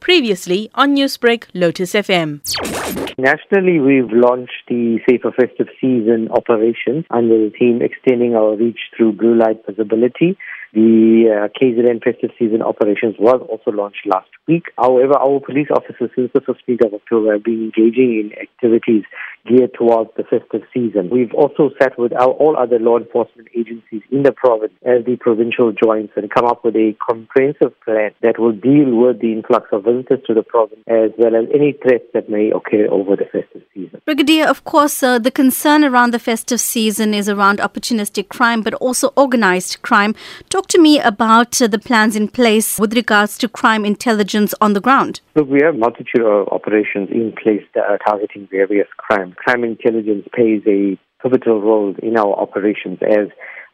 Previously on Newsbreak, Lotus FM. Nationally, we've launched the Safer Festive Season operations under the theme extending our reach through blue light visibility. The uh, KZN Festive Season operations was also launched last week. However, our police officers since the 15th of October have been engaging in activities geared towards the festive season. We've also sat with our, all other law enforcement agencies in the province as the provincial joints and come up with a comprehensive plan that will deal with the influx of visitors to the province as well as any threats that may occur over the festive season. Brigadier, of course, uh, the concern around the festive season is around opportunistic crime but also organized crime. Talk to me about uh, the plans in place with regards to crime intelligence on the ground. Look, we have multitude of operations in place that are targeting various crimes. Um, crime intelligence plays a pivotal role in our operations as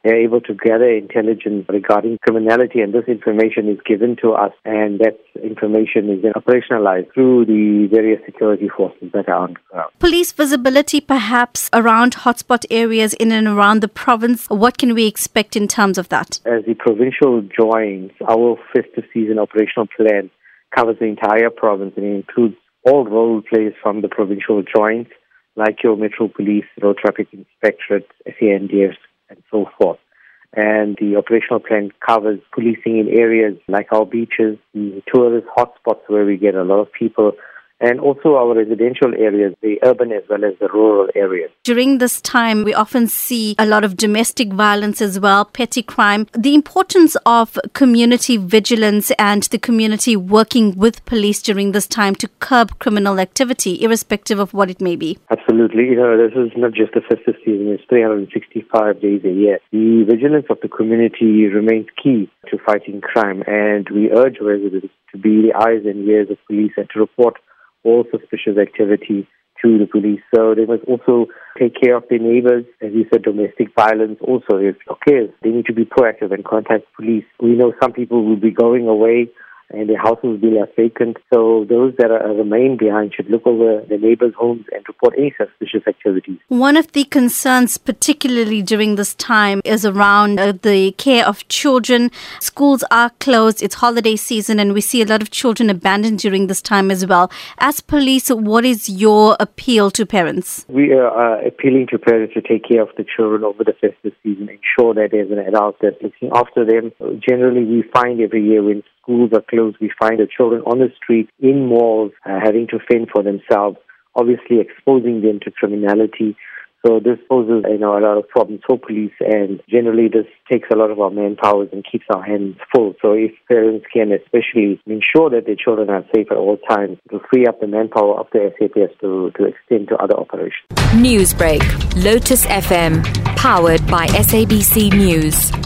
they're able to gather intelligence regarding criminality, and this information is given to us, and that information is then operationalized through the various security forces that are on the ground. Police visibility, perhaps around hotspot areas in and around the province. What can we expect in terms of that? As the provincial joints, our festive season operational plan covers the entire province and includes all role plays from the provincial joints, like your Metro Police, Road Traffic Inspectorate, SANDF, and so forth. And the operational plan covers policing in areas like our beaches, the tourist hotspots where we get a lot of people, and also our residential areas, the urban as well as the rural areas. During this time, we often see a lot of domestic violence as well, petty crime. The importance of community vigilance and the community working with police during this time to curb criminal activity, irrespective of what it may be. Absolutely. You know, this is not just a festive season, it's 365 days a year. The vigilance of the community remains key to fighting crime, and we urge residents to be the eyes and ears of police and to report all suspicious activity to the police. So they must also take care of their neighbors. As you said, domestic violence also, is occurs, they need to be proactive and contact police. We know some people will be going away and their houses will be left vacant. So those that are, remain behind should look over their neighbors' homes and report any suspicious activities. One of the concerns, particularly during this time, is around uh, the care of children. Schools are closed, it's holiday season, and we see a lot of children abandoned during this time as well. As police, what is your appeal to parents? We are uh, appealing to parents to take care of the children over the festive season, ensure that there's an adult that's looking after them. Generally, we find every year when schools are we find the children on the street, in malls, uh, having to fend for themselves, obviously exposing them to criminality. So this poses, you know, a lot of problems for police, and generally this takes a lot of our manpower and keeps our hands full. So if parents can, especially ensure that their children are safe at all times, to free up the manpower of the SAPS to, to extend to other operations. Newsbreak, Lotus FM, powered by SABC News.